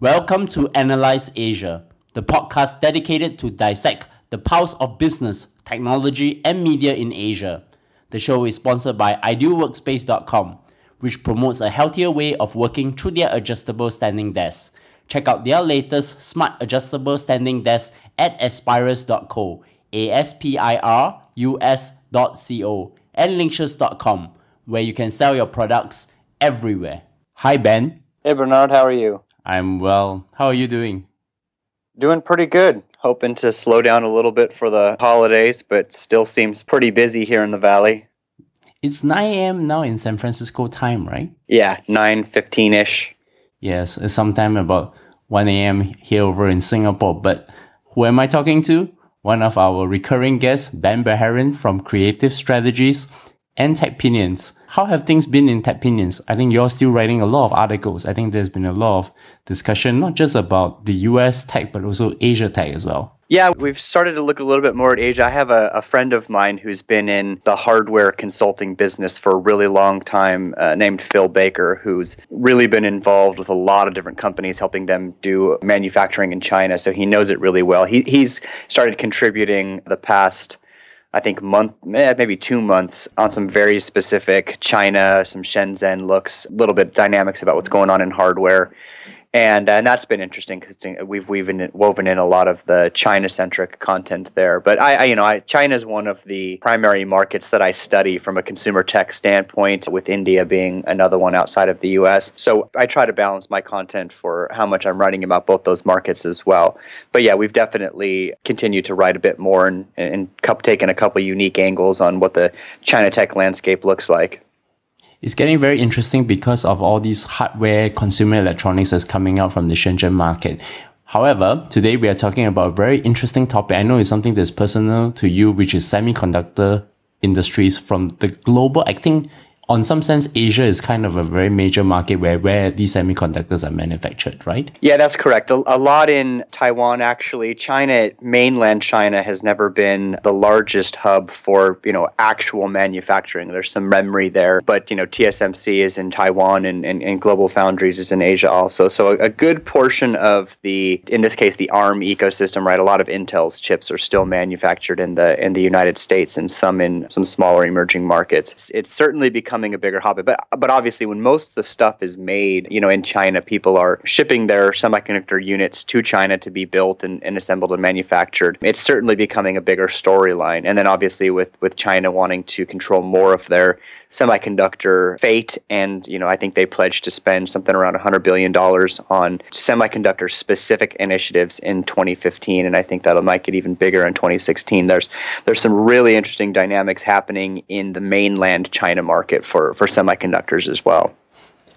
Welcome to Analyze Asia, the podcast dedicated to dissect the pulse of business, technology, and media in Asia. The show is sponsored by idealworkspace.com, which promotes a healthier way of working through their adjustable standing desks. Check out their latest smart adjustable standing desk at aspirus.co, U S.co, and linkshes.com, where you can sell your products everywhere. Hi, Ben. Hey, Bernard, how are you? I'm well. How are you doing? Doing pretty good. Hoping to slow down a little bit for the holidays, but still seems pretty busy here in the valley. It's 9 a.m. now in San Francisco time, right? Yeah, 9:15 ish. Yes, it's sometime about 1 a.m. here over in Singapore. But who am I talking to? One of our recurring guests, Ben Bajarin from Creative Strategies and TechPinions. How have things been in TechPinions? I think you're still writing a lot of articles. I think there's been a lot of discussion, not just about the US tech, but also Asia tech as well. Yeah, we've started to look a little bit more at Asia. I have a, a friend of mine who's been in the hardware consulting business for a really long time, uh, named Phil Baker, who's really been involved with a lot of different companies, helping them do manufacturing in China. So he knows it really well. He, he's started contributing the past I think month, eh, maybe two months on some very specific China, some Shenzhen looks, a little bit dynamics about what's going on in hardware and uh, and that's been interesting because we've we've woven in a lot of the China centric content there. But I, I you know China is one of the primary markets that I study from a consumer tech standpoint, with India being another one outside of the U.S. So I try to balance my content for how much I'm writing about both those markets as well. But yeah, we've definitely continued to write a bit more and and taken a couple unique angles on what the China tech landscape looks like it's getting very interesting because of all these hardware consumer electronics that's coming out from the Shenzhen market. However, today we are talking about a very interesting topic. I know it's something that's personal to you, which is semiconductor industries from the global, I think on some sense, Asia is kind of a very major market where, where these semiconductors are manufactured, right? Yeah, that's correct. A, a, lot in Taiwan, actually. China, mainland China, has never been the largest hub for you know actual manufacturing. There's some memory there, but you know TSMC is in Taiwan, and, and, and Global Foundries is in Asia also. So a, a good portion of the, in this case, the ARM ecosystem, right? A lot of Intel's chips are still manufactured in the in the United States, and some in some smaller emerging markets. It's, it's certainly become becoming a bigger hobby. But but obviously, when most of the stuff is made, you know, in China, people are shipping their semiconductor units to China to be built and, and assembled and manufactured. It's certainly becoming a bigger storyline. And then obviously, with with China wanting to control more of their semiconductor fate, and you know, I think they pledged to spend something around 100 billion dollars on semiconductor specific initiatives in 2015, and I think that'll make it even bigger in 2016. There's there's some really interesting dynamics happening in the mainland China market for for semiconductors as well.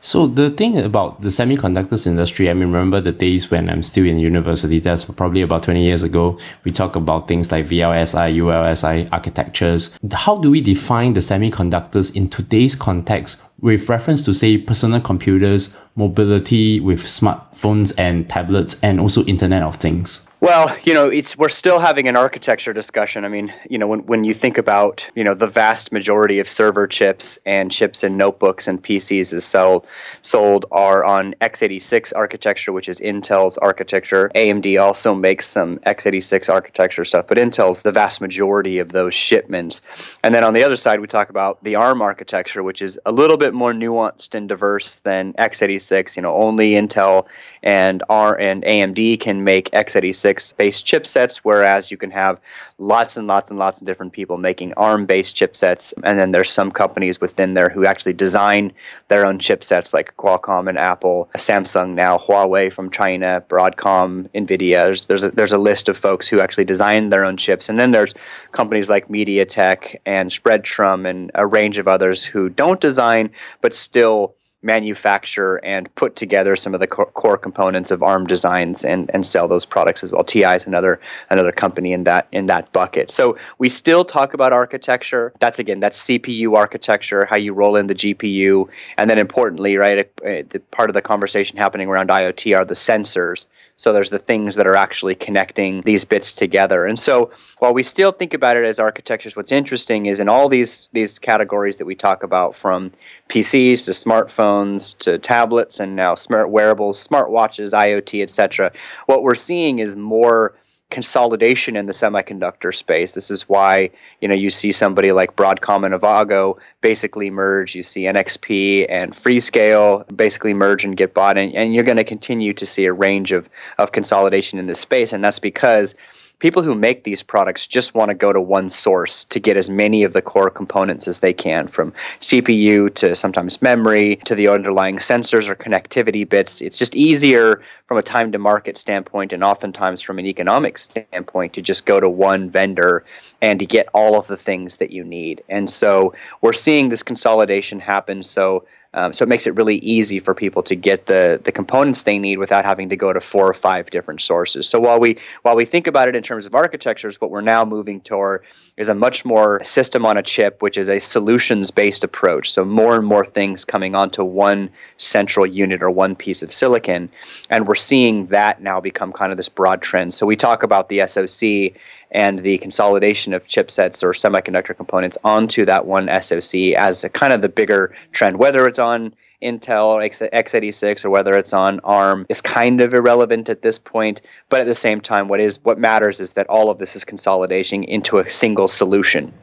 So the thing about the semiconductors industry, I mean, remember the days when I'm still in university, that's probably about 20 years ago. We talk about things like VLSI, ULSI architectures. How do we define the semiconductors in today's context with reference to say personal computers, mobility with smartphones and tablets, and also Internet of Things? Well, you know, it's we're still having an architecture discussion. I mean, you know, when, when you think about, you know, the vast majority of server chips and chips in notebooks and PCs is sold sold are on x86 architecture, which is Intel's architecture. AMD also makes some x86 architecture stuff, but Intel's the vast majority of those shipments. And then on the other side, we talk about the ARM architecture, which is a little bit more nuanced and diverse than x86. You know, only Intel and R and AMD can make x86 based chipsets, whereas you can have lots and lots and lots of different people making ARM based chipsets. And then there's some companies within there who actually design their own chipsets, like Qualcomm and Apple, Samsung now, Huawei from China, Broadcom, Nvidia. There's, there's, a, there's a list of folks who actually design their own chips. And then there's companies like MediaTek and Spreadtrum and a range of others who don't design, but still manufacture and put together some of the core components of ARM designs and, and sell those products as well. TI is another another company in that in that bucket. So we still talk about architecture. That's again that's CPU architecture, how you roll in the GPU, and then importantly, right, uh, the part of the conversation happening around IoT are the sensors. So there's the things that are actually connecting these bits together. And so while we still think about it as architectures, what's interesting is in all these these categories that we talk about from PCs to smartphones to tablets and now smart wearables, smartwatches, IoT, etc. What we're seeing is more consolidation in the semiconductor space. This is why you know you see somebody like Broadcom and Avago basically merge. You see NXP and Freescale basically merge and get bought, and, and you're going to continue to see a range of of consolidation in this space, and that's because people who make these products just want to go to one source to get as many of the core components as they can from CPU to sometimes memory to the underlying sensors or connectivity bits. It's just easier from a time to market standpoint and oftentimes from an economic standpoint to just go to one vendor and to get all of the things that you need. And so we're seeing this consolidation happen. So um, so it makes it really easy for people to get the the components they need without having to go to four or five different sources. So while we while we think about it in terms of architectures, what we're now moving toward is a much more system on a chip, which is a solutions based approach. So more and more things coming onto one central unit or one piece of silicon, and we're seeing that now become kind of this broad trend. So we talk about the SoC and the consolidation of chipsets or semiconductor components onto that one SoC as kind of the bigger trend, whether it's on Intel x86 or whether it's on ARM is kind of irrelevant at this point. But at the same time, what is what matters is that all of this is consolidation into a single solution.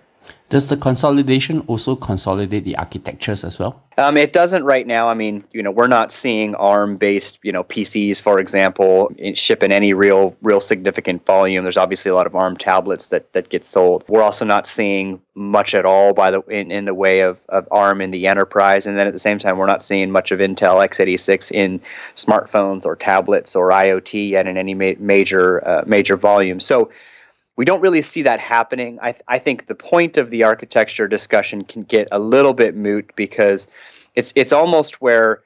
Does the consolidation also consolidate the architectures as well? Um, it doesn't right now. I mean, you know, we're not seeing ARM-based, you know, PCs, for example, ship in any real, real significant volume. There's obviously a lot of ARM tablets that that get sold. We're also not seeing much at all by the in, in the way of, of ARM in the enterprise, and then at the same time, we're not seeing much of Intel x86 in smartphones or tablets or IoT yet in any ma- major uh, major volume. So we don't really see that happening. I, th- I think the point of the architecture discussion can get a little bit moot because it's it's almost where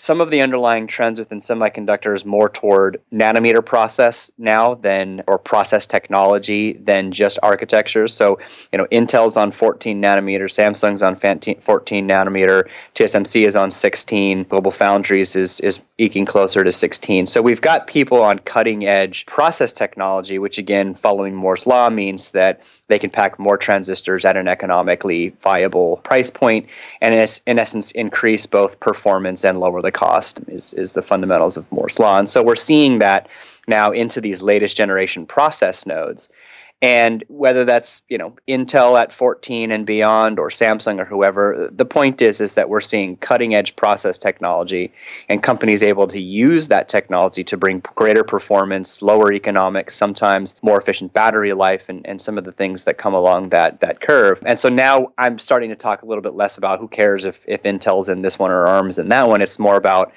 some of the underlying trends within semiconductors more toward nanometer process now than or process technology than just architectures. So, you know, Intel's on 14 nanometer, Samsung's on 14 nanometer, TSMC is on 16, Global Foundries is is eking closer to 16. So we've got people on cutting edge process technology, which again, following Moore's law means that they can pack more transistors at an economically viable price point and in essence increase both performance and lower the the cost is, is the fundamentals of Moore's law. And so we're seeing that now into these latest generation process nodes. And whether that's you know Intel at 14 and beyond, or Samsung or whoever, the point is is that we're seeing cutting edge process technology, and companies able to use that technology to bring greater performance, lower economics, sometimes more efficient battery life, and, and some of the things that come along that that curve. And so now I'm starting to talk a little bit less about who cares if if Intel's in this one or ARM's in that one. It's more about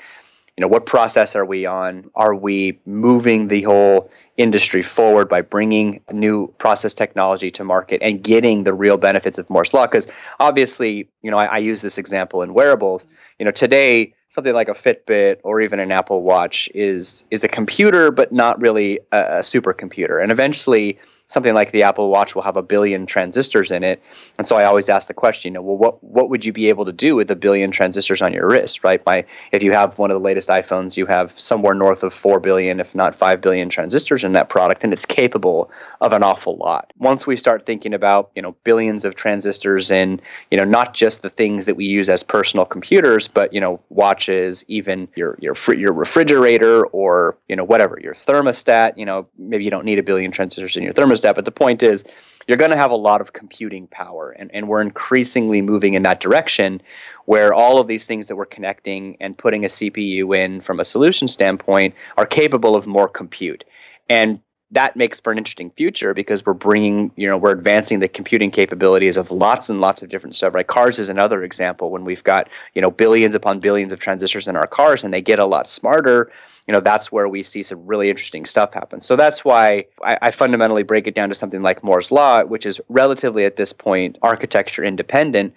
you know what process are we on? Are we moving the whole industry forward by bringing new process technology to market and getting the real benefits of moore's law? Because obviously you know I, I, use this example in wearables. You know today something like a fitbit or even an apple watch is is a computer but not really a, a supercomputer. And eventually something like the Apple Watch will have a billion transistors in it. And so I always ask the question, you know, well, what what would you be able to do with a billion transistors on your wrist, right? By if you have one of the latest iPhones, you have somewhere north of four billion, if not five billion transistors in that product, and it's capable of an awful lot. Once we start thinking about, you know, billions of transistors in, you know, not just the things that we use as personal computers, but you know, watches, even your your fr- your refrigerator or you know whatever your thermostat. You know, maybe you don't need a billion transistors in your thermostat But the point is, you're going to have a lot of computing power. And, and we're increasingly moving in that direction where all of these things that we're connecting and putting a CPU in from a solution standpoint are capable of more compute. And that makes for an interesting future because we're bringing, you know, we're advancing the computing capabilities of lots and lots of different stuff. Right, cars is another example when we've got, you know, billions upon billions of transistors in our cars, and they get a lot smarter. You know, that's where we see some really interesting stuff happen. So that's why I, I fundamentally break it down to something like Moore's law, which is relatively at this point architecture independent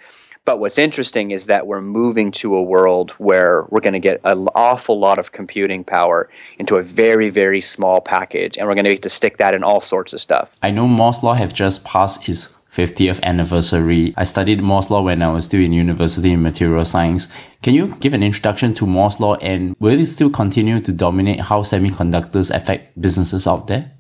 but what's interesting is that we're moving to a world where we're going to get an awful lot of computing power into a very, very small package, and we're going to need to stick that in all sorts of stuff. I know Moore's Law have just passed its 50th anniversary. I studied Moore's Law when I was still in university in material science. Can you give an introduction to Moore's Law and will it still continue to dominate how semiconductors affect businesses out there?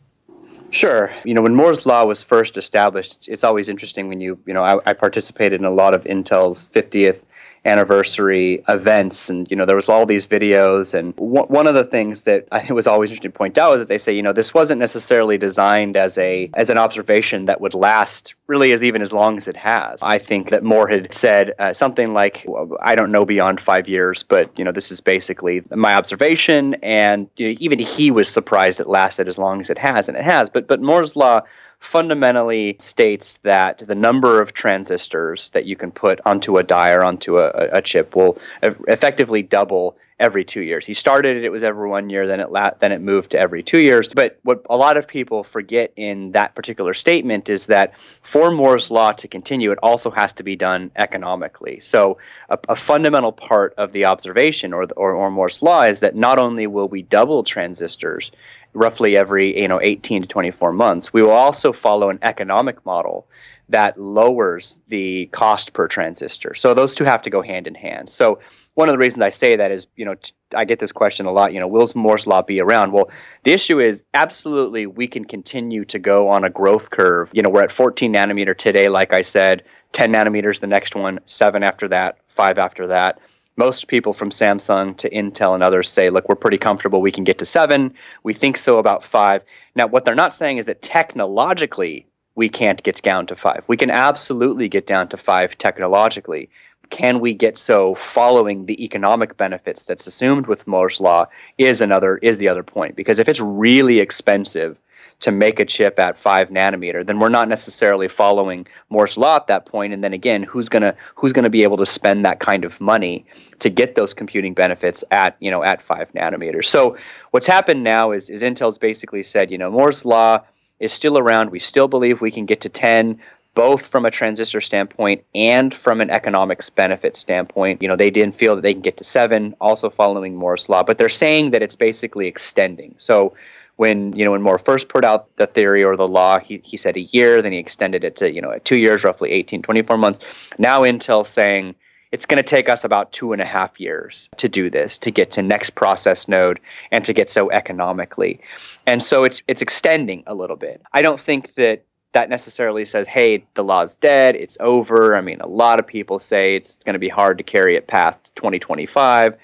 Sure. You know, when Moore's Law was first established, it's, it's always interesting when you, you know, I, I participated in a lot of Intel's 50th anniversary events. And you know there was all these videos. And w- one of the things that I was always interesting to point out is that they say you know this wasn't necessarily designed as a as an observation that would last really as even as long as it has. I think that Moore had said uh, something like well, I don't know beyond 5 years but you know this is basically my observation. And you know, even he was surprised it lasted as long as it has and it has. But but Moore's law fundamentally states that the number of transistors that you can put onto a die or onto a, a chip will effectively double every two years. He started it; it was every one year. Then it la- then it moved to every two years. But what a lot of people forget in that particular statement is that for Moore's law to continue, it also has to be done economically. So a, a fundamental part of the observation or, the, or or Moore's law is that not only will we double transistors roughly every you know 18 to 24 months, we will also follow an economic model that lowers the cost per transistor. So those two have to go hand in hand. So one of the reasons I say that is, you know, I get this question a lot, you know, will Moore's law be around? Well, the issue is absolutely we can continue to go on a growth curve. You know, we're at 14 nanometer today, like I said, 10 nanometers the next one, 7 after that, 5 after that most people from Samsung to Intel and others say, look, we're pretty comfortable. We can get to seven. We think so about five. Now, what they're not saying is that technologically we can't get down to five. We can absolutely get down to five technologically. Can we get so following the economic benefits that's assumed with Moore's law is another is the other point because if it's really expensive to make a chip at five nanometer, then we're not necessarily following Moore's law at that point. And then again, who's gonna who's gonna be able to spend that kind of money to get those computing benefits at you know at five nanometers? So what's happened now is is Intel's basically said, you know, Moore's law is still around. We still believe we can get to ten both from a transistor standpoint and from an economics benefit standpoint. You know, they didn't feel that they can get to seven, also following Moore's law, but they're saying that it's basically extending. So when you know when Moore first put out the theory or the law, he, he said a year, then he extended it to you know two years, roughly 18, 24 months. Now Intel saying it's going to take us about two and a half years to do this, to get to next process node and to get so economically. And so it's it's extending a little bit. I don't think that that necessarily says, hey, the law's dead, it's over. I mean, a lot of people say it's going to be hard to carry it past 2025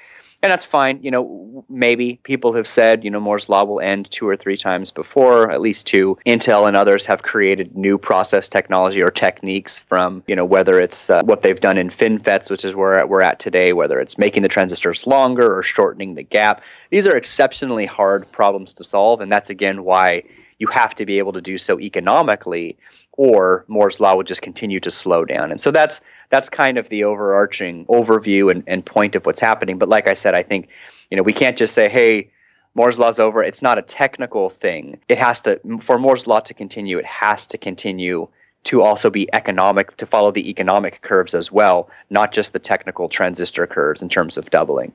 and that's fine. You know, maybe people have said, you know, Moore's law will end two or three times before, at least two. Intel and others have created new process technology or techniques from, you know, whether it's uh, what they've done in FinFETs, which is where we're at today, whether it's making the transistors longer or shortening the gap. These are exceptionally hard problems to solve, and that's again why you have to be able to do so economically or Moore's law would just continue to slow down. And so that's that's kind of the overarching overview and, and point of what's happening. But like I said, I think you know we can't just say, hey, Moore's law's over. It's not a technical thing. It has to for Moore's law to continue. It has to continue to also be economic to follow the economic curves as well, not just the technical transistor curves in terms of doubling.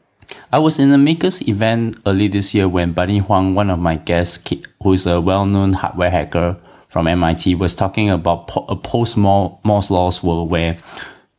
I was in a makers event early this year when Bunnie Huang, one of my guests, who is a well-known hardware hacker, from MIT was talking about a post Moore's laws world where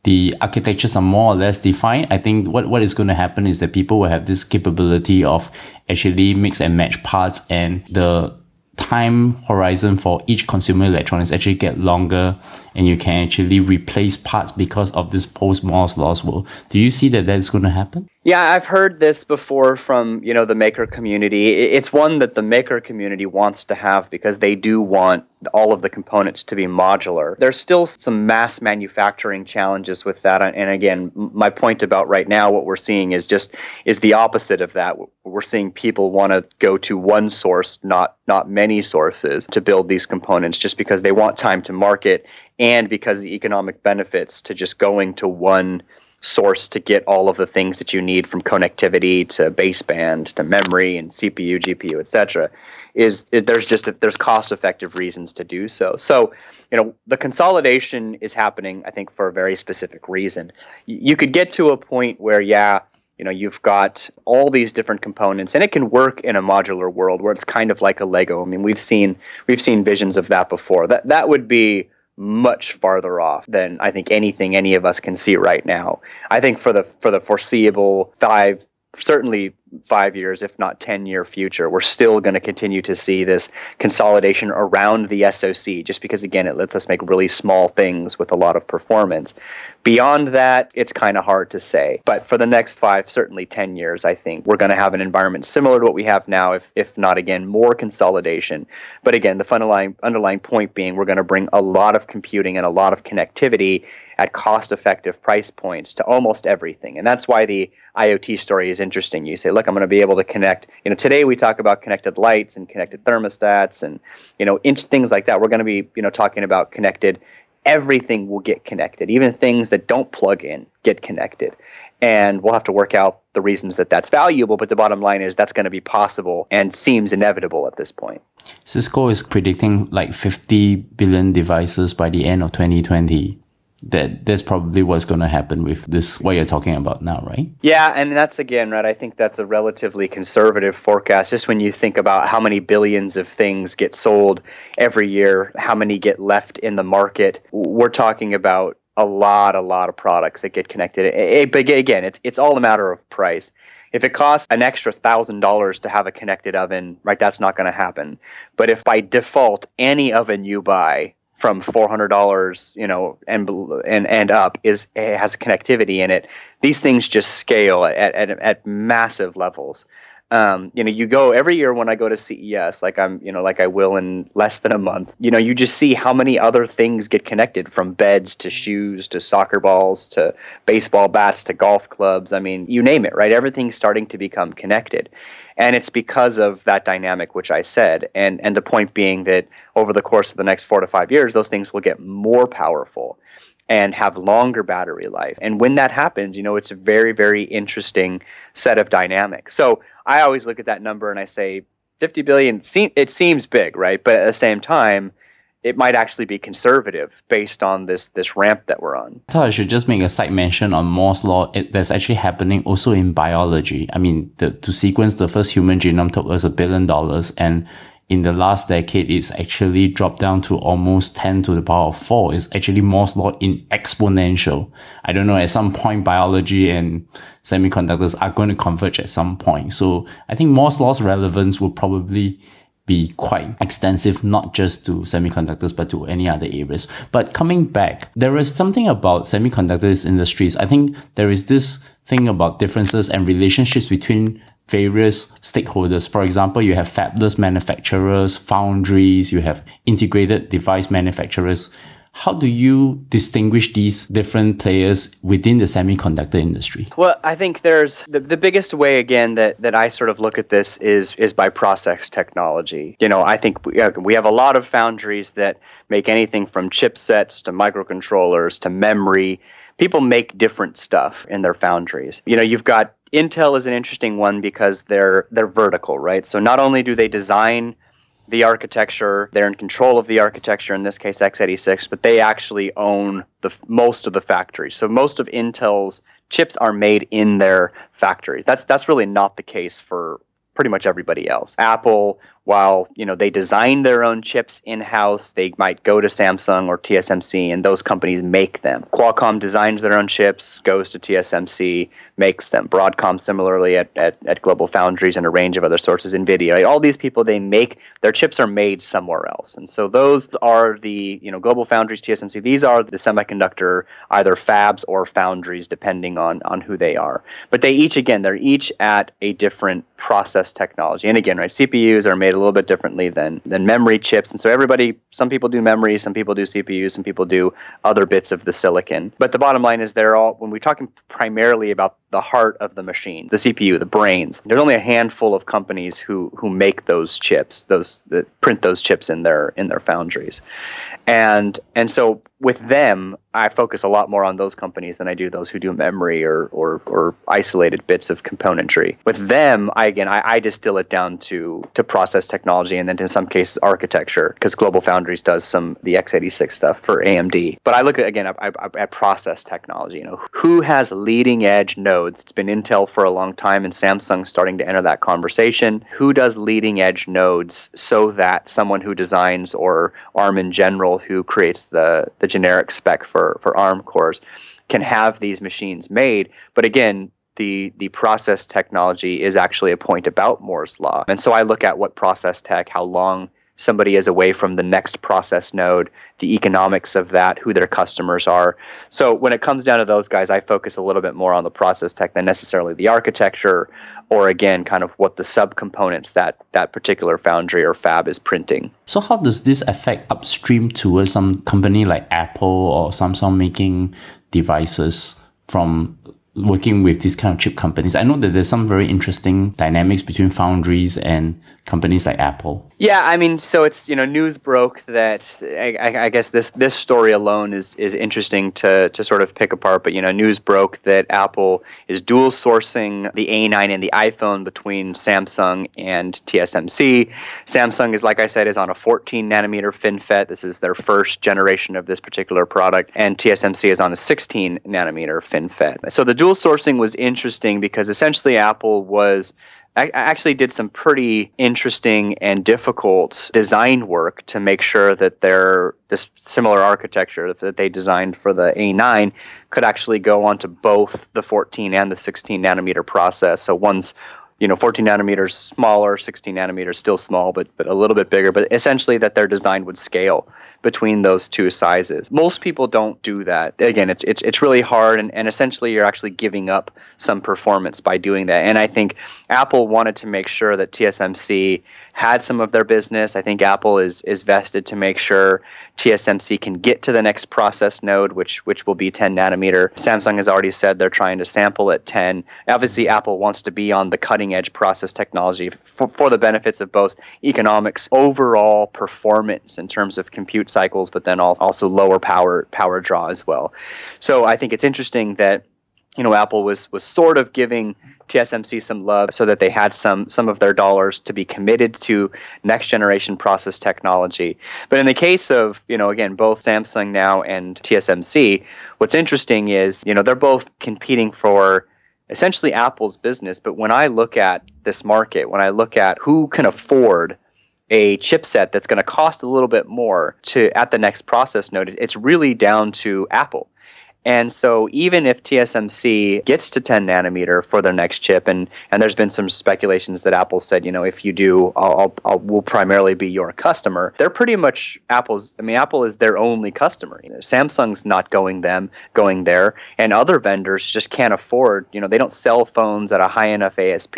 the architectures are more or less defined. I think what, what is going to happen is that people will have this capability of actually mix and match parts and the time horizon for each consumer electronics actually get longer and you can actually replace parts because of this post Moore's laws world. Do you see that that's going to happen? Yeah, I've heard this before from, you know, the maker community. It's one that the maker community wants to have because they do want all of the components to be modular. There's still some mass manufacturing challenges with that and again, my point about right now what we're seeing is just is the opposite of that. We're seeing people want to go to one source, not not many sources to build these components just because they want time to market and because the economic benefits to just going to one source to get all of the things that you need from connectivity to baseband to memory and CPU, GPU, etc. Is, is there's just a, there's cost effective reasons to do so. So, you know, the consolidation is happening, I think, for a very specific reason. You could get to a point where, yeah, you know, you've got all these different components, and it can work in a modular world where it's kind of like a Lego. I mean, we've seen we've seen visions of that before. That that would be much farther off than I think anything any of us can see right now. I think for the for the foreseeable five certainly five years, if not 10 year future, we're still going to continue to see this consolidation around the SoC, just because, again, it lets us make really small things with a lot of performance. Beyond that, it's kind of hard to say. But for the next five, certainly 10 years, I think we're going to have an environment similar to what we have now, if, if not, again, more consolidation. But again, the underlying, underlying point being we're going to bring a lot of computing and a lot of connectivity at cost effective price points to almost everything. And that's why the IoT story is interesting. You say, look, I'm going to be able to connect, you know, today we talk about connected lights and connected thermostats and, you know, things like that. We're going to be, you know, talking about connected. Everything will get connected. Even things that don't plug in get connected. And we'll have to work out the reasons that that's valuable. But the bottom line is that's going to be possible and seems inevitable at this point. Cisco is predicting like 50 billion devices by the end of 2020 that that's probably what's going to happen with this what you're talking about now right? Yeah and that's again right i think that's a relatively conservative forecast. Just when you think about how many billions of things get sold every year how many get left in the market we're talking about a lot a lot of products that get connected. But again it's it's all a matter of price. If it costs an extra thousand dollars to have a connected oven, right, that's not going to happen. But if by default any oven you buy from four hundred dollars, you know, and and and up is has connectivity in it. These things just scale at at, at massive levels. Um, you know, you go every year when I go to CES, like I'm, you know, like I will in less than a month. You know, you just see how many other things get connected, from beds to shoes to soccer balls to baseball bats to golf clubs. I mean, you name it, right? Everything's starting to become connected and it's because of that dynamic which I said. And and the point being that over the course of the next four to five years, those things will get more powerful and have longer battery life. And when that happens, you know, it's a very very interesting set of dynamics. So I always look at that number and I say 50 billion. It seems big, right? But at the same time it might actually be conservative based on this this ramp that we're on. I thought I should just make a side mention on Moore's law it, that's actually happening also in biology. I mean, the, to sequence the first human genome took us a billion dollars, and in the last decade, it's actually dropped down to almost 10 to the power of 4. It's actually Moore's law in exponential. I don't know, at some point, biology and semiconductors are going to converge at some point. So I think Moore's law's relevance will probably be quite extensive, not just to semiconductors, but to any other areas. But coming back, there is something about semiconductors industries. I think there is this thing about differences and relationships between various stakeholders. For example, you have fabless manufacturers, foundries, you have integrated device manufacturers. How do you distinguish these different players within the semiconductor industry? Well, I think there's the, the biggest way again that, that I sort of look at this is is by process technology. You know, I think we, uh, we have a lot of foundries that make anything from chipsets to microcontrollers to memory. People make different stuff in their foundries. You know, you've got Intel is an interesting one because they're they're vertical, right? So not only do they design the architecture. They're in control of the architecture, in this case x86, but they actually own the most of the factory. So most of Intel's chips are made in their factories. That's that's really not the case for pretty much everybody else. Apple while you know they design their own chips in house, they might go to Samsung or TSMC, and those companies make them. Qualcomm designs their own chips, goes to TSMC, makes them. Broadcom similarly at, at, at Global Foundries and a range of other sources. Nvidia, right? all these people they make their chips are made somewhere else, and so those are the you know Global Foundries, TSMC. These are the semiconductor either fabs or foundries, depending on on who they are. But they each again they're each at a different process technology, and again right CPUs are made a little bit differently than than memory chips. And so everybody, some people do memory, some people do CPUs, some people do other bits of the silicon. But the bottom line is they're all when we're talking primarily about the heart of the machine, the CPU, the brains. There's only a handful of companies who who make those chips, those that print those chips in their in their foundries. And and so with them, I focus a lot more on those companies than I do those who do memory or or, or isolated bits of componentry. With them, I again I, I distill it down to to process technology and then in some cases architecture because Global Foundries does some the x86 stuff for AMD. But I look at again at, at process technology. You know, who has leading edge nodes? It's been Intel for a long time, and Samsung starting to enter that conversation. Who does leading edge nodes so that someone who designs or ARM in general who creates the the generic spec for, for ARM cores can have these machines made. But again, the, the process technology is actually a point about Moore's law. And so I look at what process tech, how long somebody is away from the next process node, the economics of that, who their customers are. So when it comes down to those guys, I focus a little bit more on the process tech than necessarily the architecture or again kind of what the subcomponents that that particular foundry or fab is printing. So how does this affect upstream towards some company like Apple or Samsung making devices from working with these kind of chip companies? I know that there's some very interesting dynamics between foundries and companies like Apple. Yeah, I mean, so it's you know news broke that I, I, guess this this story alone is is interesting to to sort of pick apart. But you know, news broke that Apple is dual sourcing the A9 and the iPhone between Samsung and TSMC. Samsung is like I said is on a 14 nanometer FinFET. This is their first generation of this particular product, and TSMC is on a 16 nanometer FinFET. So the dual sourcing was interesting because essentially Apple was I actually did some pretty interesting and difficult design work to make sure that their this similar architecture that they designed for the A9 could actually go onto both the 14 and the 16 nanometer process. So one's you know 14 nanometers smaller 16 nanometers still small but but a little bit bigger but essentially that their design would scale between those two sizes most people don't do that again it's it's, it's really hard and, and essentially you're actually giving up some performance by doing that and i think apple wanted to make sure that tsmc had some of their business. I think Apple is is vested to make sure TSMC can get to the next process node, which which will be 10 nanometer. Samsung has already said they're trying to sample at 10. Obviously, Apple wants to be on the cutting edge process technology for, for the benefits of both economics, overall performance in terms of compute cycles, but then also lower power power draw as well. So I think it's interesting that you know Apple was was sort of giving TSMC some love so that they had some some of their dollars to be committed to next generation process technology. But in the case of, you know, again, both Samsung now and TSMC, what's interesting is, you know, they're both competing for essentially Apple's business, but when I look at this market, when I look at who can afford a chipset that's going to cost a little bit more to at the next process node, it's really down to Apple. And so even if TSMC gets to 10 nanometer for their next chip, and, and there's been some speculations that Apple said, you know, if you do, I'll, I'll, I'll will primarily be your customer. They're pretty much Apple's. I mean, Apple is their only customer. You know, Samsung's not going them going there, and other vendors just can't afford. You know, they don't sell phones at a high enough ASP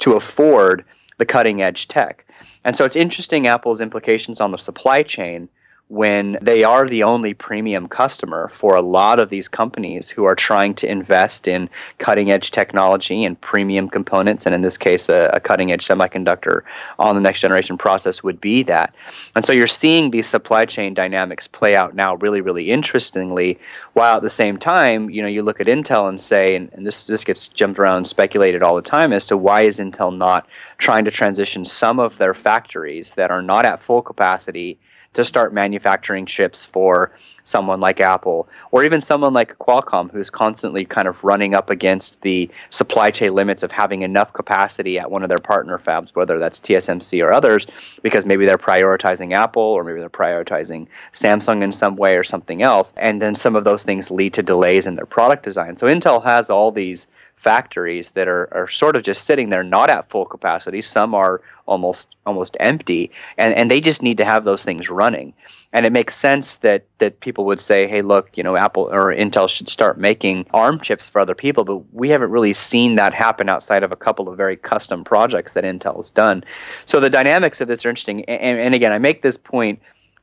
to afford the cutting edge tech. And so it's interesting Apple's implications on the supply chain when they are the only premium customer for a lot of these companies who are trying to invest in cutting edge technology and premium components, and in this case, a, a, cutting edge semiconductor on the next generation process would be that. And so you're seeing these supply chain dynamics play out now really, really interestingly, while at the same time, you know, you look at Intel and say, and, and this, this gets jumped around and speculated all the time as to why is Intel not trying to transition some of their factories that are not at full capacity to start manufacturing chips for someone like Apple or even someone like Qualcomm who's constantly kind of running up against the supply chain limits of having enough capacity at one of their partner fabs, whether that's TSMC or others, because maybe they're prioritizing Apple or maybe they're prioritizing Samsung in some way or something else. And then some of those things lead to delays in their product design. So Intel has all these factories that are, are sort of just sitting there not at full capacity. Some are almost almost empty and, and they just need to have those things running. And it makes sense that that people would say hey look you know apple or intel should start making arm chips for other people but we haven't really seen that happen outside of a couple of very custom projects that intel has done. So the dynamics of this are interesting and, and again i make this point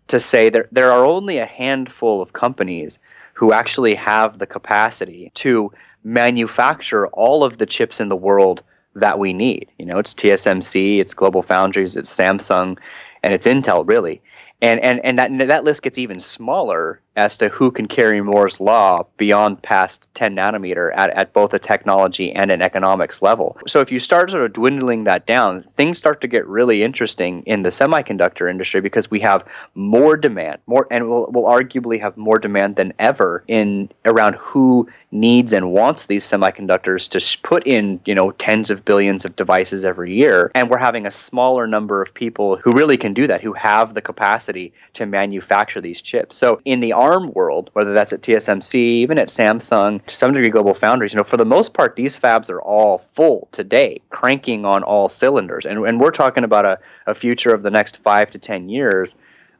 to say that there are only a handful of companies who actually have the capacity to manufacture all of the chips in the world that we need. You know, it's TSMC, it's Global Foundries, it's Samsung, and it's Intel really. And and and that that list gets even smaller as to who can carry Moore's law beyond past 10 nanometer at, at both a technology and an economics level. So if you start sort of dwindling that down, things start to get really interesting in the semiconductor industry because we have more demand, more and we'll, we'll arguably have more demand than ever in around who needs and wants these semiconductors to put in, you know, tens of billions of devices every year. And we're having a smaller number of people who really can do that, who have the capacity to manufacture these chips. So in the ARM world, whether that's at TSMC, even at Samsung, to some degree Global Foundries, you know, for the most part, these fabs are all full today, cranking on all cylinders. And, and we're talking about a, a future of the next five to 10 years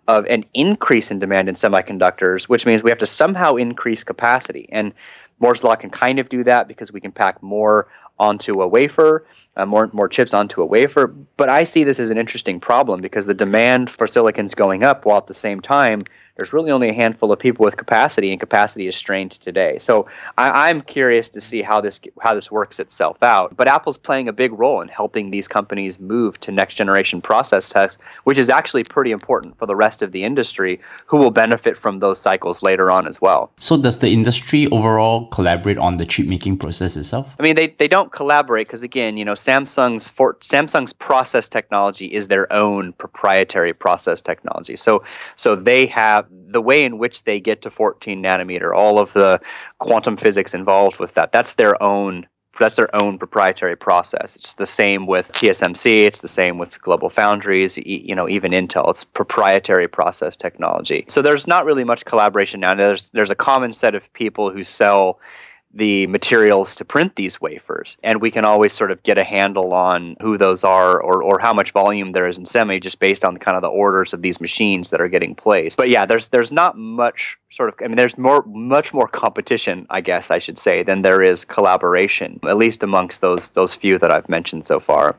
of an increase in demand in semiconductors, which means we have to somehow increase capacity. And Moore's law can kind of do that because we can pack more onto a wafer, uh, more more chips onto a wafer. But I see this as an interesting problem because the demand for silicon's going up while at the same time there's really only a handful of people with capacity, and capacity is strained today. So I, am curious to see how this how this works itself out. But Apple's playing a big role in helping these companies move to next generation process techs, which is actually pretty important for the rest of the industry, who will benefit from those cycles later on as well. So does the industry overall collaborate on the chip making process itself? I mean, they, they don't collaborate because again, you know, Samsung's for, Samsung's process technology is their own proprietary process technology. So so they have the way in which they get to 14 nanometer, all of the quantum physics involved with that, that's their own that's their own proprietary process. It's the same with TSMC. It's the same with Global Foundries. You know, even Intel. It's proprietary process technology. So there's not really much collaboration now. There's there's a common set of people who sell the materials to print these wafers. And we can always sort of get a handle on who those are or, or how much volume there is in semi just based on kind of the orders of these machines that are getting placed. But yeah, there's there's not much sort of I mean there's more much more competition, I guess I should say, than there is collaboration, at least amongst those those few that I've mentioned so far.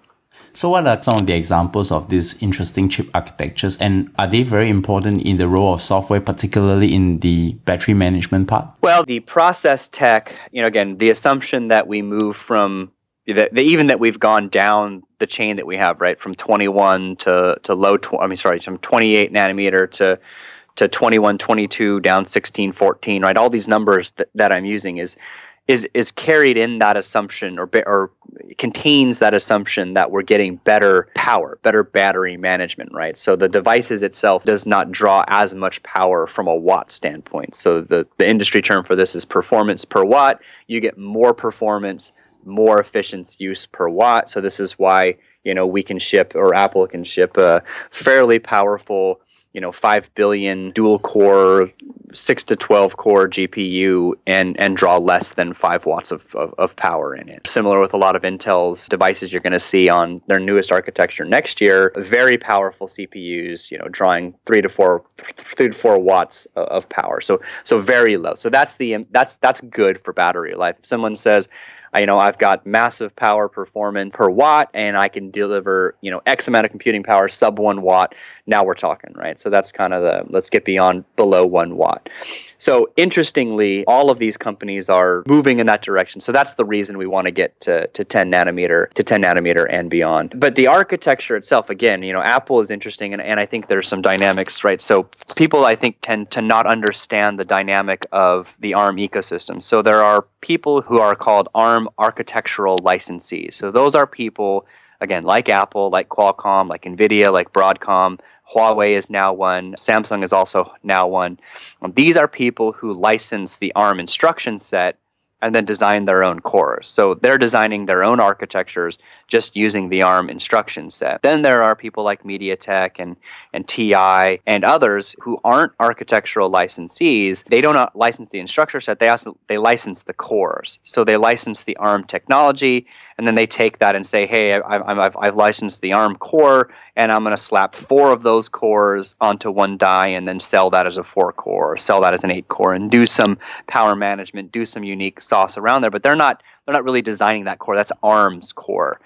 So, what are some of the examples of these interesting chip architectures, and are they very important in the role of software, particularly in the battery management part? Well, the process tech, you know, again, the assumption that we move from the, even that we've gone down the chain that we have, right, from 21 to to low, tw- I mean, sorry, from 28 nanometer to to 21, 22, down 16, 14, right? All these numbers that, that I'm using is is is carried in that assumption or or contains that assumption that we're getting better power, better battery management, right? So the devices itself does not draw as much power from a watt standpoint. So the the industry term for this is performance per watt. You get more performance, more efficient use per watt. So this is why you know we can ship or Apple can ship a fairly powerful you know 5 billion dual core 6 to 12 core GPU and and draw less than 5 watts of, of, of power in it. Similar with a lot of Intel's devices you're going to see on their newest architecture next year, very powerful CPUs, you know, drawing 3 to 4 3 to 4 watts of power. So so very low. So that's the that's that's good for battery life. If someone says you know, I've got massive power performance per watt, and I can deliver, you know, X amount of computing power sub one watt. Now we're talking, right? So that's kind of the let's get beyond below one watt. So interestingly, all of these companies are moving in that direction. So that's the reason we want to get to, to 10 nanometer to 10 nanometer and beyond. But the architecture itself, again, you know, Apple is interesting, and, and I think there's some dynamics, right? So people, I think, tend to not understand the dynamic of the ARM ecosystem. So there are people who are called ARM architectural licensees. So those are people, again, like Apple, like Qualcomm, like NVIDIA, like Broadcom, Huawei is now one. Samsung is also now one. Um, these are people who license the ARM instruction set and then design their own cores. So they're designing their own architectures just using the ARM instruction set. Then there are people like MediaTek and, and TI and others who aren't architectural licensees. They don't uh, license the instruction set, they also they license the cores. So they license the ARM technology and then they take that and say, hey, I, have I've licensed the ARM core, and I'm going to slap four of those cores onto one die and then sell that as a four core or sell that as an eight core and do some power management, do some unique sauce around there. But they're not they're not really designing that core. That's ARM's core.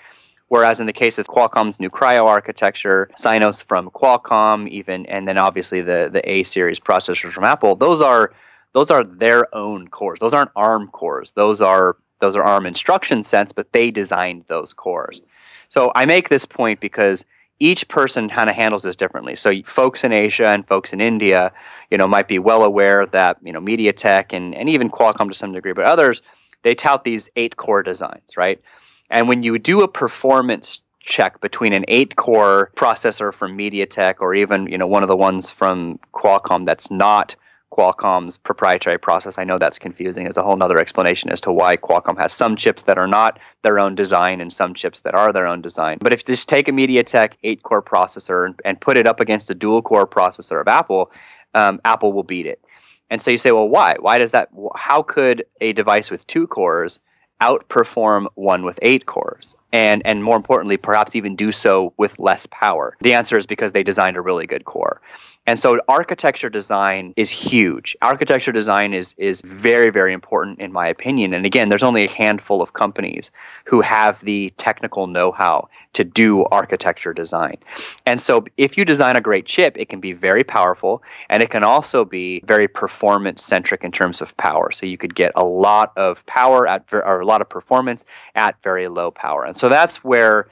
Whereas in the case of Qualcomm's new Kryo architecture, Exynos from Qualcomm, even and then obviously the the A series processors from Apple, those are those are their own cores. Those aren't ARM cores. Those are those are ARM instruction sets, but they designed those cores. So I make this point because each person kind of handles this differently. So folks in Asia and folks in India, you know, might be well aware that you know MediaTek and and even Qualcomm to some degree, but others they tout these eight core designs, right? And when you do a performance check between an eight core processor from MediaTek or even you know one of the ones from Qualcomm that's not Qualcomm's proprietary process. I know that's confusing. There's a whole other explanation as to why Qualcomm has some chips that are not their own design and some chips that are their own design. But if you just take a MediaTek 8 core processor and, and, put it up against a dual core processor of Apple, um, Apple will beat it. And so you say, well, why? Why does that? How could a device with two cores outperform one with eight cores? and and more importantly perhaps even do so with less power. The answer is because they designed a really good core. And so architecture design is huge. Architecture design is is very very important in my opinion. And again there's only a handful of companies who have the technical know-how to do architecture design. And so if you design a great chip it can be very powerful and it can also be very performance centric in terms of power. So you could get a lot of power at or a lot of performance at very low power and so that's where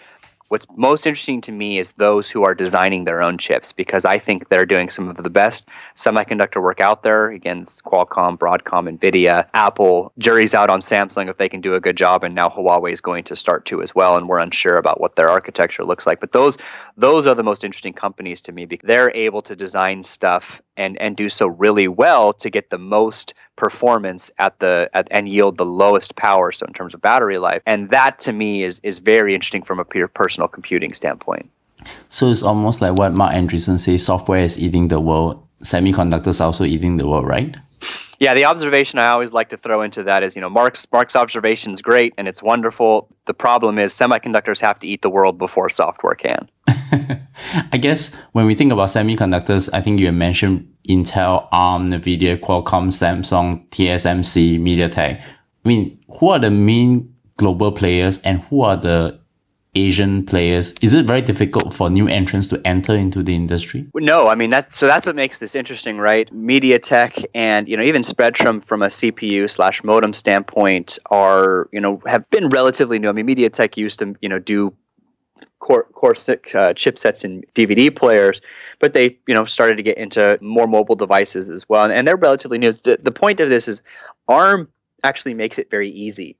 what's most interesting to me is those who are designing their own chips because I think they're doing some of the best semiconductor work out there. Again, Qualcomm, Broadcom, Nvidia, Apple. Jury's out on Samsung if they can do a good job, and now Huawei is going to start to as well. And we're unsure about what their architecture looks like. But those those are the most interesting companies to me because they're able to design stuff and and do so really well to get the most performance at the at, and yield the lowest power so in terms of battery life. And that to me is is very interesting from a pure personal computing standpoint. So it's almost like what Marc Andreessen says software is eating the world semiconductors also eating the world right yeah, the observation I always like to throw into that is, you know, Marc's Marc's observation is great and it's wonderful. The problem is semiconductors have to eat the world before software can. I guess when we think about semiconductors, I think you mentioned Intel, ARM, NVIDIA, Qualcomm, Samsung, TSMC, MediaTek. I mean, who are the main global players and who are the Asian players? Is it very difficult for new entrants to enter into the industry? No, I mean that's so that's what makes this interesting, right? MediaTek and you know even Spreadtrum from a CPU slash modem standpoint are you know have been relatively new. I mean MediaTek used to you know do core core uh, chipsets and DVD players, but they you know started to get into more mobile devices as well, and they're relatively new. The, the point of this is ARM actually makes it very easy.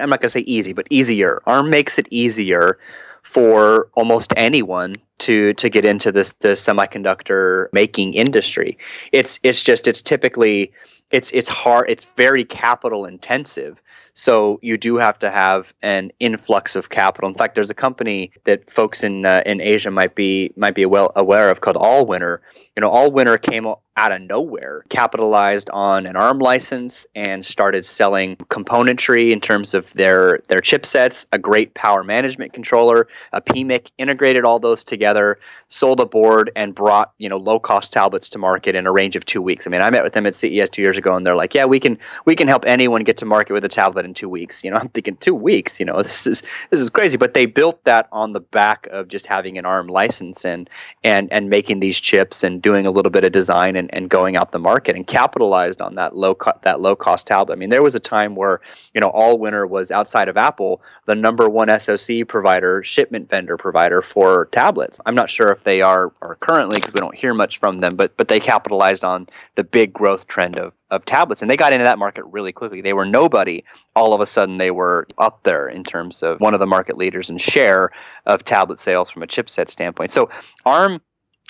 I'm not going to say easy, but easier. ARM makes it easier for almost anyone to to get into this the semiconductor making industry. It's it's just it's typically it's it's hard it's very capital intensive so you do have to have an influx of capital. In fact, there's a company that folks in uh, in Asia might be might be well aware of called Allwinner. You know, Allwinner came out of nowhere, capitalized on an ARM license and started selling componentry in terms of their their chipsets, a great power management controller, a PMIC, integrated all those together, sold a board and brought, you know, low-cost tablets to market in a range of 2 weeks. I mean, I met with them at CES 2 years ago and they're like, "Yeah, we can we can help anyone get to market with a tablet in 2 weeks." You know, I'm thinking 2 weeks, you know, this is this is crazy, but they built that on the back of just having an ARM license and and and making these chips and doing a little bit of design and, and going out the market and capitalized on that low co- that low cost tablet. I mean, there was a time where you know Allwinner was outside of Apple the number one SoC provider, shipment vendor provider for tablets. I'm not sure if they are are currently because we don't hear much from them, but but they capitalized on the big growth trend of of tablets and they got into that market really quickly they were nobody all of a sudden they were up there in terms of one of the market leaders in share of tablet sales from a chipset standpoint so arm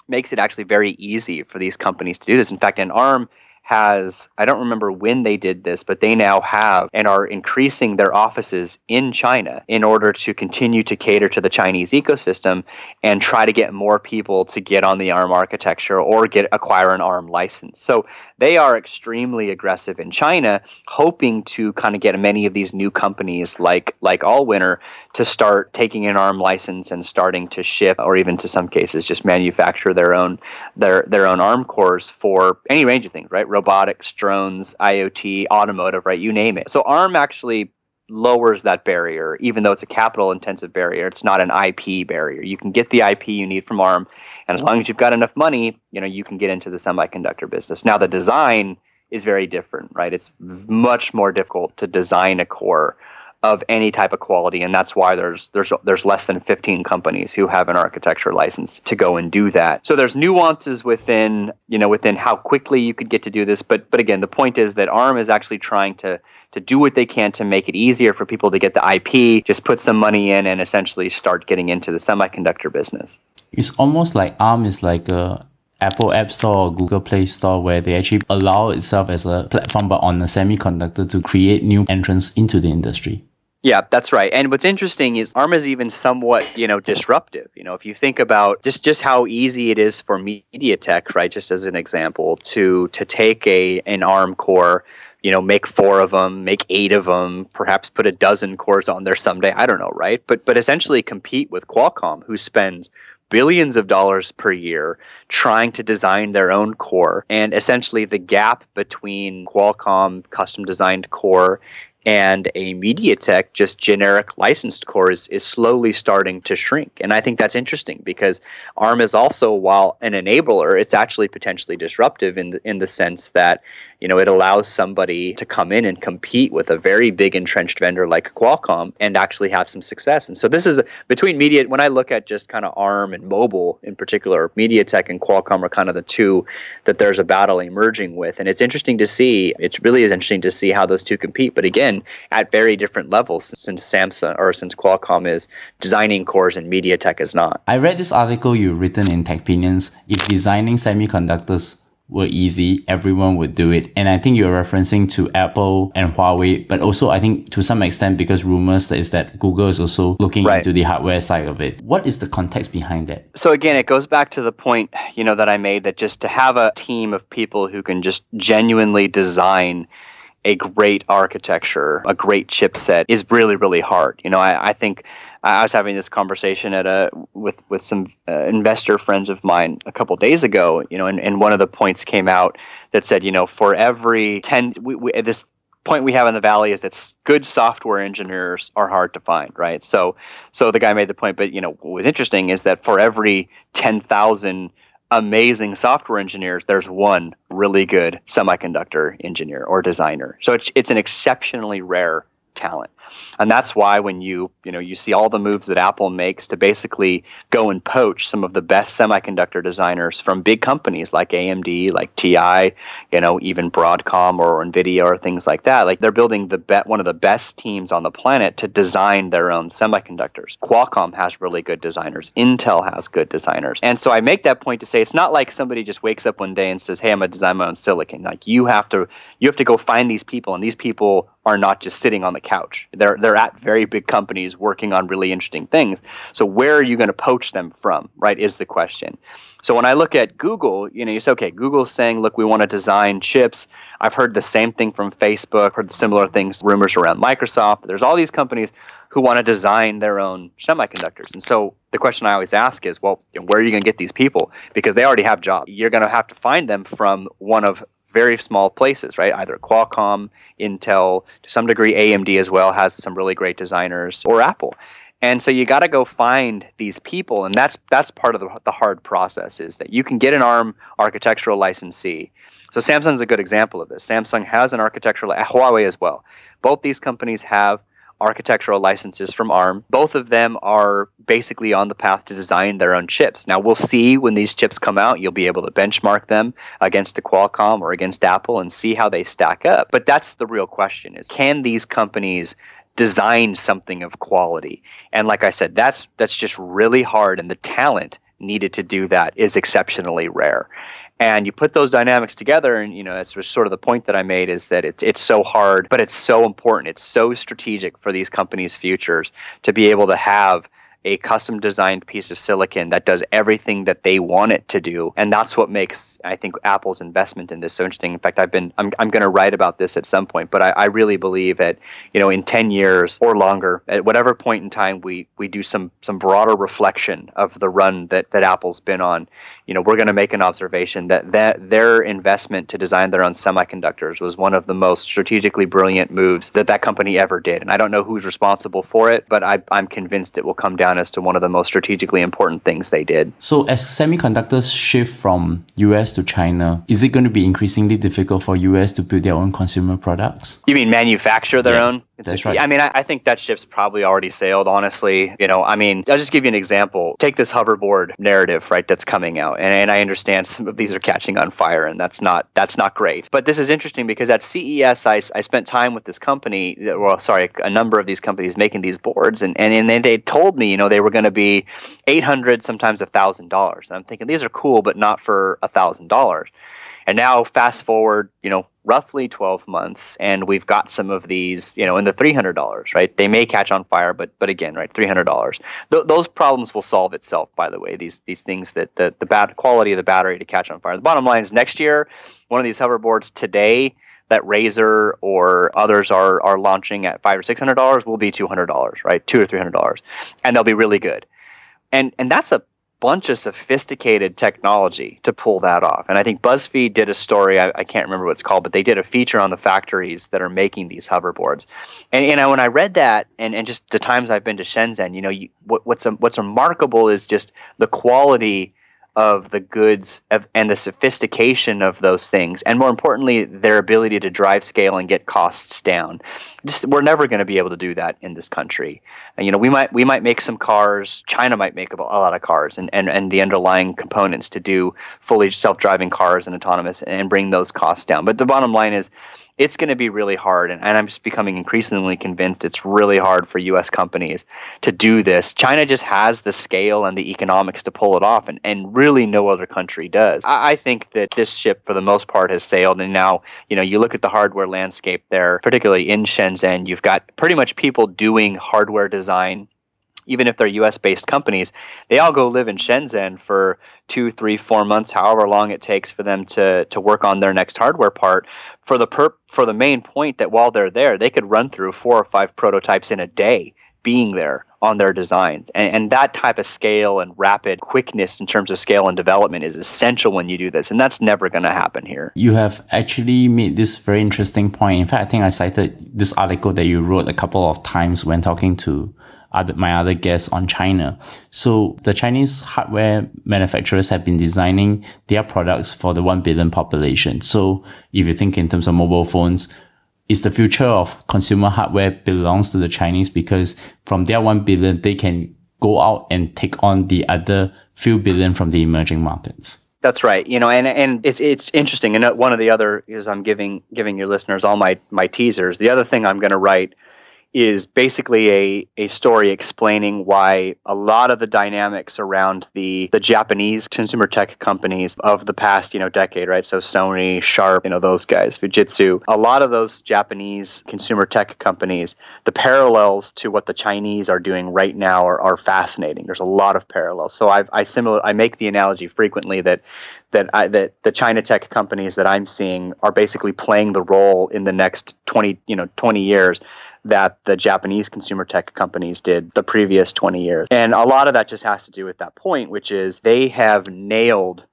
makes it actually very easy for these companies to do this. In fact, an ARM has, I don't remember when they did this, but they now have and are increasing their offices in China in order to continue to cater to the Chinese ecosystem and try to get more people to get on the ARM architecture or get acquire an ARM license. So they are extremely aggressive in China, hoping to kind of get many of these new companies like like Allwinner to start taking an ARM license and starting to ship, or even to some cases just manufacture their own their their own ARM cores for any range of things, right? Robotics, drones, IoT, automotive, right? You name it. So ARM actually lowers that barrier, even though it's a capital intensive barrier. It's not an IP barrier. You can get the IP you need from ARM and as long as you've got enough money, you know, you can get into the semiconductor business. Now the design is very different, right? It's much more difficult to design a core of any type of quality, and that's why there's there's there's less than 15 companies who have an architecture license to go and do that. So there's nuances within you know within how quickly you could get to do this, but but again, the point is that ARM is actually trying to to do what they can to make it easier for people to get the IP, just put some money in and essentially start getting into the semiconductor business. It's almost like ARM is like a Apple App Store or Google Play Store where they actually allow itself as a platform but on a semiconductor to create new entrants into the industry. Yeah, that's right. And what's interesting is ARM is even somewhat, you know, disruptive. You know, if you think about just just how easy it is for MediaTek, right, just as an example, to to take a an ARM core, you know, make four of them, make eight of them, perhaps put a dozen cores on there someday. I don't know, right? But but essentially compete with Qualcomm, who spends billions of dollars per year trying to design their own core. And essentially, the gap between Qualcomm custom designed core and a MediaTek just generic licensed core is, is slowly starting to shrink. And I think that's interesting because ARM is also, while an enabler, it's actually potentially disruptive in the, in the sense that you know, it allows somebody to come in and compete with a very big entrenched vendor like Qualcomm and actually have some success. And so this is between media. When I look at just kind of ARM and mobile in particular, MediaTek and Qualcomm are kind of the two that there's a battle emerging with. And it's interesting to see. It really is interesting to see how those two compete. But again, at very different levels since Samsung or since Qualcomm is designing cores and MediaTek is not. I read this article you written in TechPinions. If designing semiconductors were easy, everyone would do it. And I think you're referencing to Apple and Huawei, but also I think to some extent because rumors is that Google is also looking right. into the hardware side of it. What is the context behind that? So again, it goes back to the point, you know, that I made that just to have a team of people who can just genuinely design a great architecture, a great chipset is really, really hard. You know, I, I think I was having this conversation at a with with some uh, investor friends of mine a couple days ago. You know, and, and one of the points came out that said, you know, for every ten, we, we, this point we have in the valley is that good software engineers are hard to find, right? So, so the guy made the point, but you know, what was interesting is that for every ten thousand amazing software engineers, there's one really good semiconductor engineer or designer. So it's it's an exceptionally rare talent. And that's why when you, you know, you see all the moves that Apple makes to basically go and poach some of the best semiconductor designers from big companies like AMD, like TI, you know, even Broadcom or Nvidia or things like that. Like they're building the be- one of the best teams on the planet to design their own semiconductors. Qualcomm has really good designers. Intel has good designers. And so I make that point to say it's not like somebody just wakes up one day and says, "Hey, I'm going to design my own silicon." Like you have to you have to go find these people and these people are not just sitting on the couch. They're they're at very big companies working on really interesting things. So where are you going to poach them from? Right is the question. So when I look at Google, you know, you say, okay, Google's saying, look, we want to design chips. I've heard the same thing from Facebook, heard similar things, rumors around Microsoft. There's all these companies who want to design their own semiconductors. And so the question I always ask is, well, where are you going to get these people? Because they already have jobs. You're going to have to find them from one of very small places, right? Either Qualcomm, Intel, to some degree AMD as well has some really great designers, or Apple. And so you got to go find these people, and that's that's part of the, the hard process is that you can get an ARM architectural licensee. So Samsung's a good example of this. Samsung has an architectural Huawei as well. Both these companies have architectural licenses from ARM. Both of them are basically on the path to design their own chips. Now, we'll see when these chips come out, you'll be able to benchmark them against a Qualcomm or against Apple and see how they stack up. But that's the real question is can these companies design something of quality? And like I said, that's that's just really hard and the talent needed to do that is exceptionally rare. And you put those dynamics together and you know it's sort of the point that i made is that it's, it's so hard but it's so important it's so strategic for these companies futures to be able to have a custom designed piece of silicon that does everything that they want it to do. And that's what makes, I think, Apple's investment in this so interesting. In fact, I've been, I'm, I'm going to write about this at some point, but I, I really believe that, you know, in 10 years or longer, at whatever point in time we, we do some, some broader reflection of the run that, that Apple's been on, you know, we're going to make an observation that, that their investment to design their own semiconductors was one of the most strategically brilliant moves that that company ever did. And I don't know who's responsible for it, but I, I'm convinced it will come down down as to one of the most strategically important things they did. So, as semiconductors shift from US to China, is it going to be increasingly difficult for US to build their own consumer products? You mean manufacture their Yeah, own? that's right. I mean, I, I think that ship's probably already sailed, honestly. You know, I mean, I'll just give you an example. Take this hoverboard narrative, right, that's coming out. And, and I understand some of these are catching on fire, and that's not that's not great. But this is interesting because at CES, I, I spent time with this company, well, sorry, a number of these companies making these boards, and, and, and they, they told me, you know, they were going to be 800 sometimes $1,000. And I'm thinking, these are cool, but not for $1,000. And now, fast forward, you know, roughly 12 months, and we've got some of these, you know, in the $300, right? They may catch on fire, but but again, right, $300. Th- those problems will solve itself. By the way, these these things that the the bad quality of the battery to catch on fire. The bottom line is next year, one of these hoverboards today that Razer or others are are launching at five or six hundred dollars will be two hundred dollars, right? Two or three hundred dollars, and they'll be really good. And and that's a bunch of sophisticated technology to pull that off. And I think BuzzFeed did a story, I, I, can't remember what it's called, but they did a feature on the factories that are making these hoverboards. And, and when I read that, and, and just the times I've been to Shenzhen, you know, you, what, what's, what's remarkable is just the quality of the goods of, and the sophistication of those things, and more importantly, their ability to drive scale and get costs down. Just we're never going to be able to do that in this country. And, you know, we might we might make some cars. China might make a, a lot of cars, and, and and the underlying components to do fully self-driving cars and autonomous, and bring those costs down. But the bottom line is it's going to be really hard. And, and, I'm just becoming increasingly convinced it's really hard for U.S. companies to do this. China just has the scale and the economics to pull it off, and, and really no other country does. I, I think that this ship, for the most part, has sailed. And now, you know, you look at the hardware landscape there, particularly in Shenzhen, you've got pretty much people doing hardware design even if they're US based companies, they all go live in Shenzhen for two, three, four months, however long it takes for them to, to work on their next hardware part for the per for the main point that while they're there, they could run through four or five prototypes in a day being there on their designs. And, and that type of scale and rapid quickness in terms of scale and development is essential when you do this. And that's never going to happen here. You have actually made this very interesting point. In fact, I think I cited this article that you wrote a couple of times when talking to other, my other guests on China. So the Chinese hardware manufacturers have been designing their products for the 1 billion population. So if you think in terms of mobile phones, is the future of consumer hardware belongs to the Chinese because from their 1 billion, they can go out and take on the other few billion from the emerging markets. That's right. You know, and and it's it's interesting. And one of the other is I'm giving giving your listeners all my my teasers. The other thing I'm going to write is basically a, a story explaining why a lot of the dynamics around the, the Japanese consumer tech companies of the past, you know, decade, right? So Sony, Sharp, you know, those guys, Fujitsu, a lot of those Japanese consumer tech companies, the parallels to what the Chinese are doing right now are, are fascinating. There's a lot of parallels. So I've, I similar, I make the analogy frequently that that I, that the China tech companies that I'm seeing are basically playing the role in the next 20, you know, 20 years that the Japanese consumer tech companies did the previous 20 years. And a lot of that just has to do with that point, which is they have nailed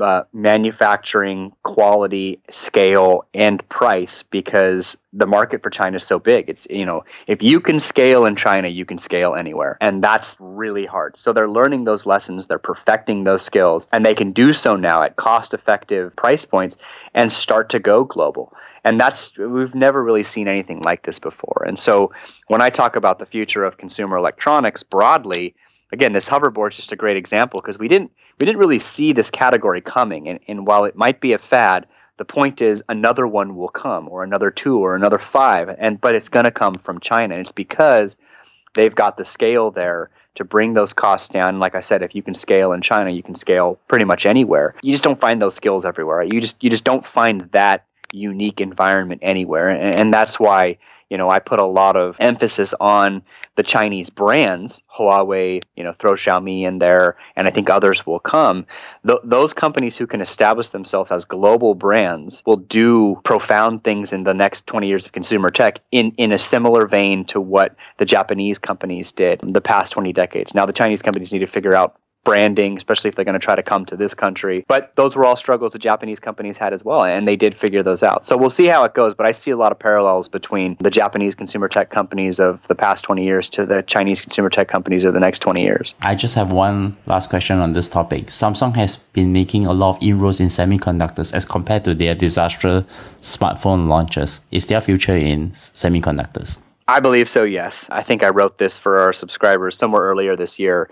uh, manufacturing quality, scale, and price because the market for China is so big. It's, you know, if you can scale in China, you can scale anywhere. And that's really hard. So they're learning those lessons, they're perfecting those skills, and they can do so now at cost effective price points and start to go global and that's we've never really seen anything like this before. And so when I talk about the future of consumer electronics broadly, again, this hoverboard is just a great example because we didn't we didn't really see this category coming. And, and while it might be a fad, the point is another one will come, or another two, or another five, and but it's going to come from China. And it's because they've got the scale there to bring those costs down. Like I said, if you can scale in China, you can scale pretty much anywhere. You just don't find those skills everywhere. You just you just don't find that unique environment anywhere. And, and, that's why, you know, I put a lot of emphasis on the Chinese brands, Huawei, you know, throw Xiaomi in there, and I think others will come. Th- those companies who can establish themselves as global brands will do profound things in the next 20 years of consumer tech in, in a similar vein to what the Japanese companies did the past 20 decades. Now, the Chinese companies need to figure out branding, especially if they're going to try to come to this country. But those were all struggles the Japanese companies had as well, and they did figure those out. So we'll see how it goes, but I see a lot of parallels between the Japanese consumer tech companies of the past 20 years to the Chinese consumer tech companies of the next 20 years. I just have one last question on this topic. Samsung has been making a lot of inroads in semiconductors as compared to their disastrous smartphone launches. Is their future in semiconductors? I believe so, yes. I think I wrote this for our subscribers somewhere earlier this year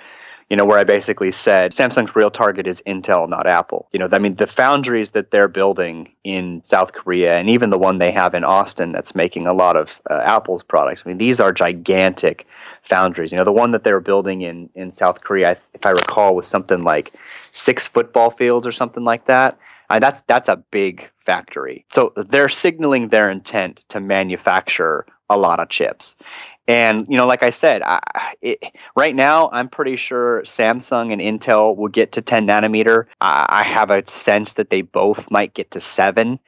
you know, where I basically said Samsung's real target is Intel, not Apple. You know, I mean, the foundries that they're building in South Korea and even the one they have in Austin that's making a lot of uh, Apple's products, I mean, these are gigantic foundries. You know, the one that they were building in, in South Korea, if I recall, was something like six football fields or something like that. I that's that's a big factory. So they're signaling their intent to manufacture a lot of chips. And you know, like I said, I, it, right now I'm pretty sure Samsung and Intel will get to 10 nanometer. I, I have a sense that they both might get to seven.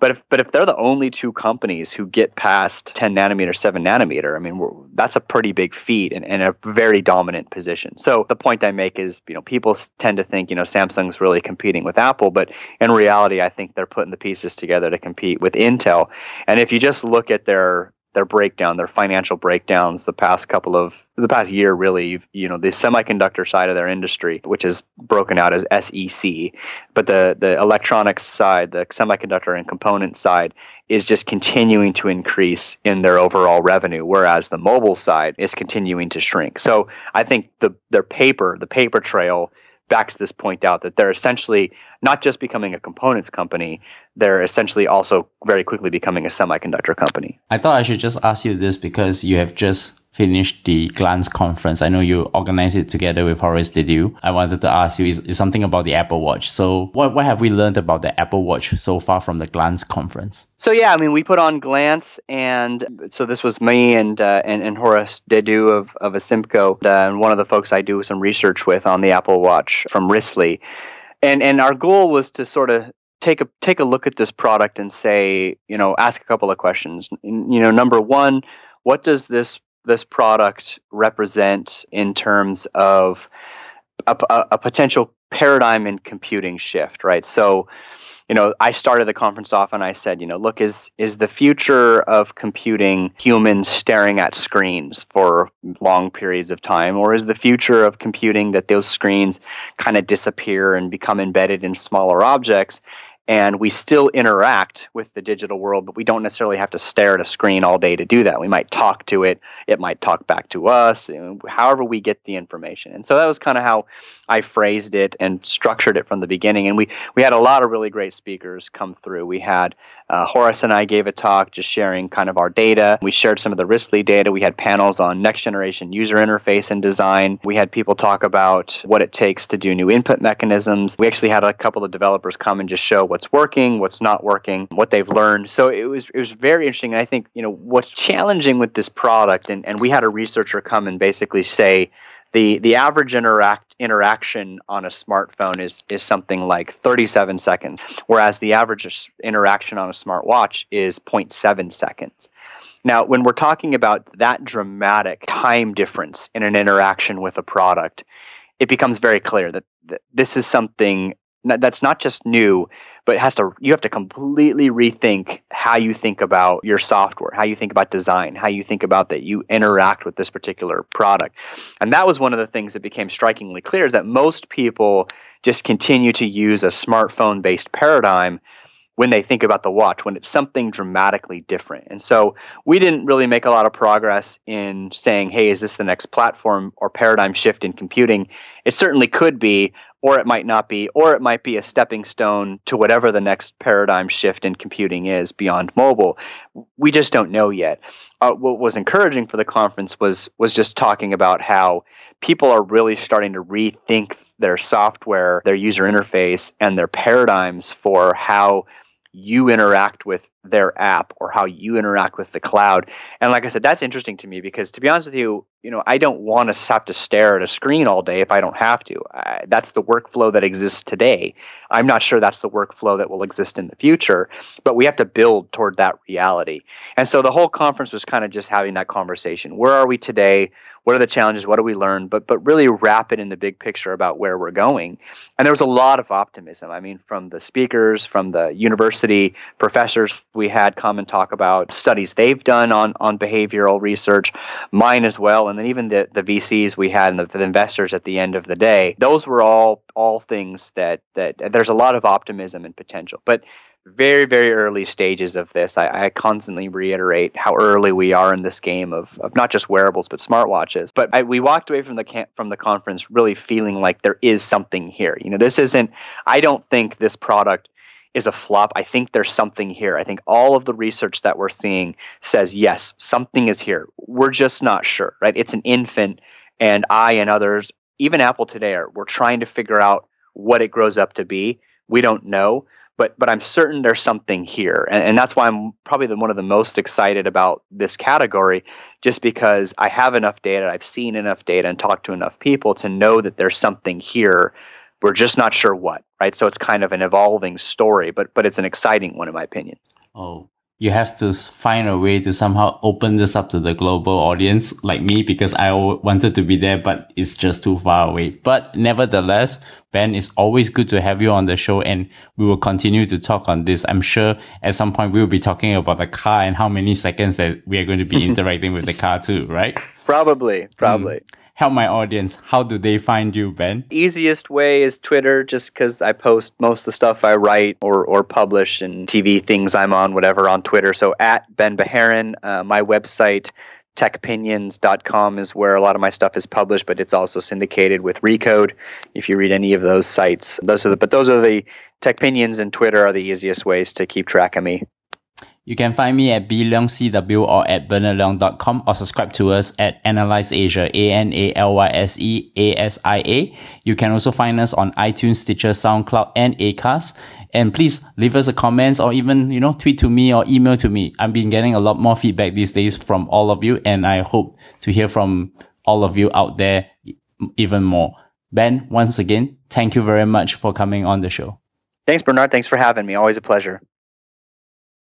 But if but if they're the only two companies who get past 10 nanometer, 7 nanometer, I mean that's a pretty big feat and, and, a very dominant position. So the point I make is, you know, people tend to think, you know, Samsung's really competing with Apple, but in reality, I think they're putting the pieces together to compete with Intel. And if you just look at their their breakdown, their financial breakdowns the past couple of the past year really, you know, the semiconductor side of their industry, which is broken out as SEC, but the the electronics side, the semiconductor and component side is just continuing to increase in their overall revenue, whereas the mobile side is continuing to shrink. So I think the their paper, the paper trail backs this point out that they're essentially not just becoming a components company, they're essentially also very quickly becoming a semiconductor company. I thought I should just ask you this because you have just finished the Glance conference. I know you organized it together with Horace Dediu. I wanted to ask you is, is something about the Apple Watch. So what, what have we learned about the Apple Watch so far from the Glance conference? So yeah, I mean we put on Glance and so this was me and uh, and, and Horace Dediu of, of Asymco uh, and one of the folks I do some research with on the Apple Watch from Wristly. And and our goal was to sort of take a take a look at this product and say, you know, ask a couple of questions. You know, number one, what does this this product represent in terms of a, a, a potential paradigm in computing shift, right? So, you know, I started the conference off and I said, you know, look, is is the future of computing humans staring at screens for long periods of time, or is the future of computing that those screens kind of disappear and become embedded in smaller objects? And we still interact with the digital world, but we don't necessarily have to stare at a screen all day to do that. We might talk to it, it might talk back to us, however we get the information. And so that was kind of how I phrased it and structured it from the beginning. And we, we had a lot of really great speakers come through. We had uh, Horace and I gave a talk just sharing kind of our data. We shared some of the Wristly data. We had panels on next generation user interface and design. We had people talk about what it takes to do new input mechanisms. We actually had a couple of developers come and just show what's working, what's not working, what they've learned. So it was it was very interesting. And I think you know what's challenging with this product, and, and we had a researcher come and basically say the the average interact interaction on a smartphone is is something like 37 seconds, whereas the average interaction on a smartwatch is 0.7 seconds. Now, when we're talking about that dramatic time difference in an interaction with a product, it becomes very clear that, that this is something that's not just new, but it has to you have to completely rethink how you think about your software, how you think about design, how you think about that you interact with this particular product. And that was one of the things that became strikingly clear is that most people just continue to use a smartphone based paradigm when they think about the watch when it's something dramatically different. And so we didn't really make a lot of progress in saying, hey, is this the next platform or paradigm shift in computing? It certainly could be, or it might not be, or it might be a stepping stone to whatever the next paradigm shift in computing is beyond mobile. We just don't know yet. Uh, what was encouraging for the conference was was just talking about how people are really starting to rethink their software, their user interface, and their paradigms for how you interact with their app or how you interact with the cloud. And like I said, that's interesting to me because to be honest with you, you know, I don't want to have to stare at a screen all day if I don't have to. I, that's the workflow that exists today. I'm not sure that's the workflow that will exist in the future, but we have to build toward that reality. And so the whole conference was kind of just having that conversation. Where are we today? what are the challenges what do we learn but but really wrap it in the big picture about where we're going and there was a lot of optimism i mean from the speakers from the university professors we had come and talk about studies they've done on on behavioral research mine as well and then even the the vcs we had and the, the investors at the end of the day those were all all things that that there's a lot of optimism and potential. But very very early stages of this I, I, constantly reiterate how early we are in this game of, of not just wearables but smartwatches. But I, we walked away from the camp, from the conference really feeling like there is something here. You know this isn't i don't think this product is a flop. I think there's something here. I think all of the research that we're seeing says yes something is here. We're just not sure right? It's an infant and i and others even apple today are we're trying to figure out what it grows up to be. We don't know but but I'm certain there's something here, and, and that's why I'm probably the, one of the most excited about this category, just because I have enough data, I've seen enough data, and talked to enough people to know that there's something here. We're just not sure what, right? So it's kind of an evolving story, but but it's an exciting one in my opinion. Oh, you have to find a way to somehow open this up to the global audience like me because I wanted to be there, but it's just too far away. But nevertheless, Ben, it's always good to have you on the show and we will continue to talk on this. I'm sure at some point we'll be talking about the car and how many seconds that we are going to be interacting with the car too, right? Probably, probably. Mm help my audience. How do they find you, Ben? Easiest way is Twitter, just because I post most of the stuff I write or, or publish and TV things I'm on, whatever, on Twitter. So at Ben Bajarin, uh, my website, techpinions.com is where a lot of my stuff is published, but it's also syndicated with Recode. If you read any of those sites, those are the, but those are the TechPinions and Twitter are the easiest ways to keep track of me. You can find me at bleongcw or at bernardleong.com or subscribe to us at Analyse Asia, A-N-A-L-Y-S-E-A-S-I-A. You can also find us on iTunes, Stitcher, SoundCloud, and Acast. And please leave us a comment or even, you know, tweet to me or email to me. I've been getting a lot more feedback these days from all of you, and I hope to hear from all of you out there even more. Ben, once again, thank you very much for coming on the show. Thanks, Bernard. Thanks for having me. Always a pleasure.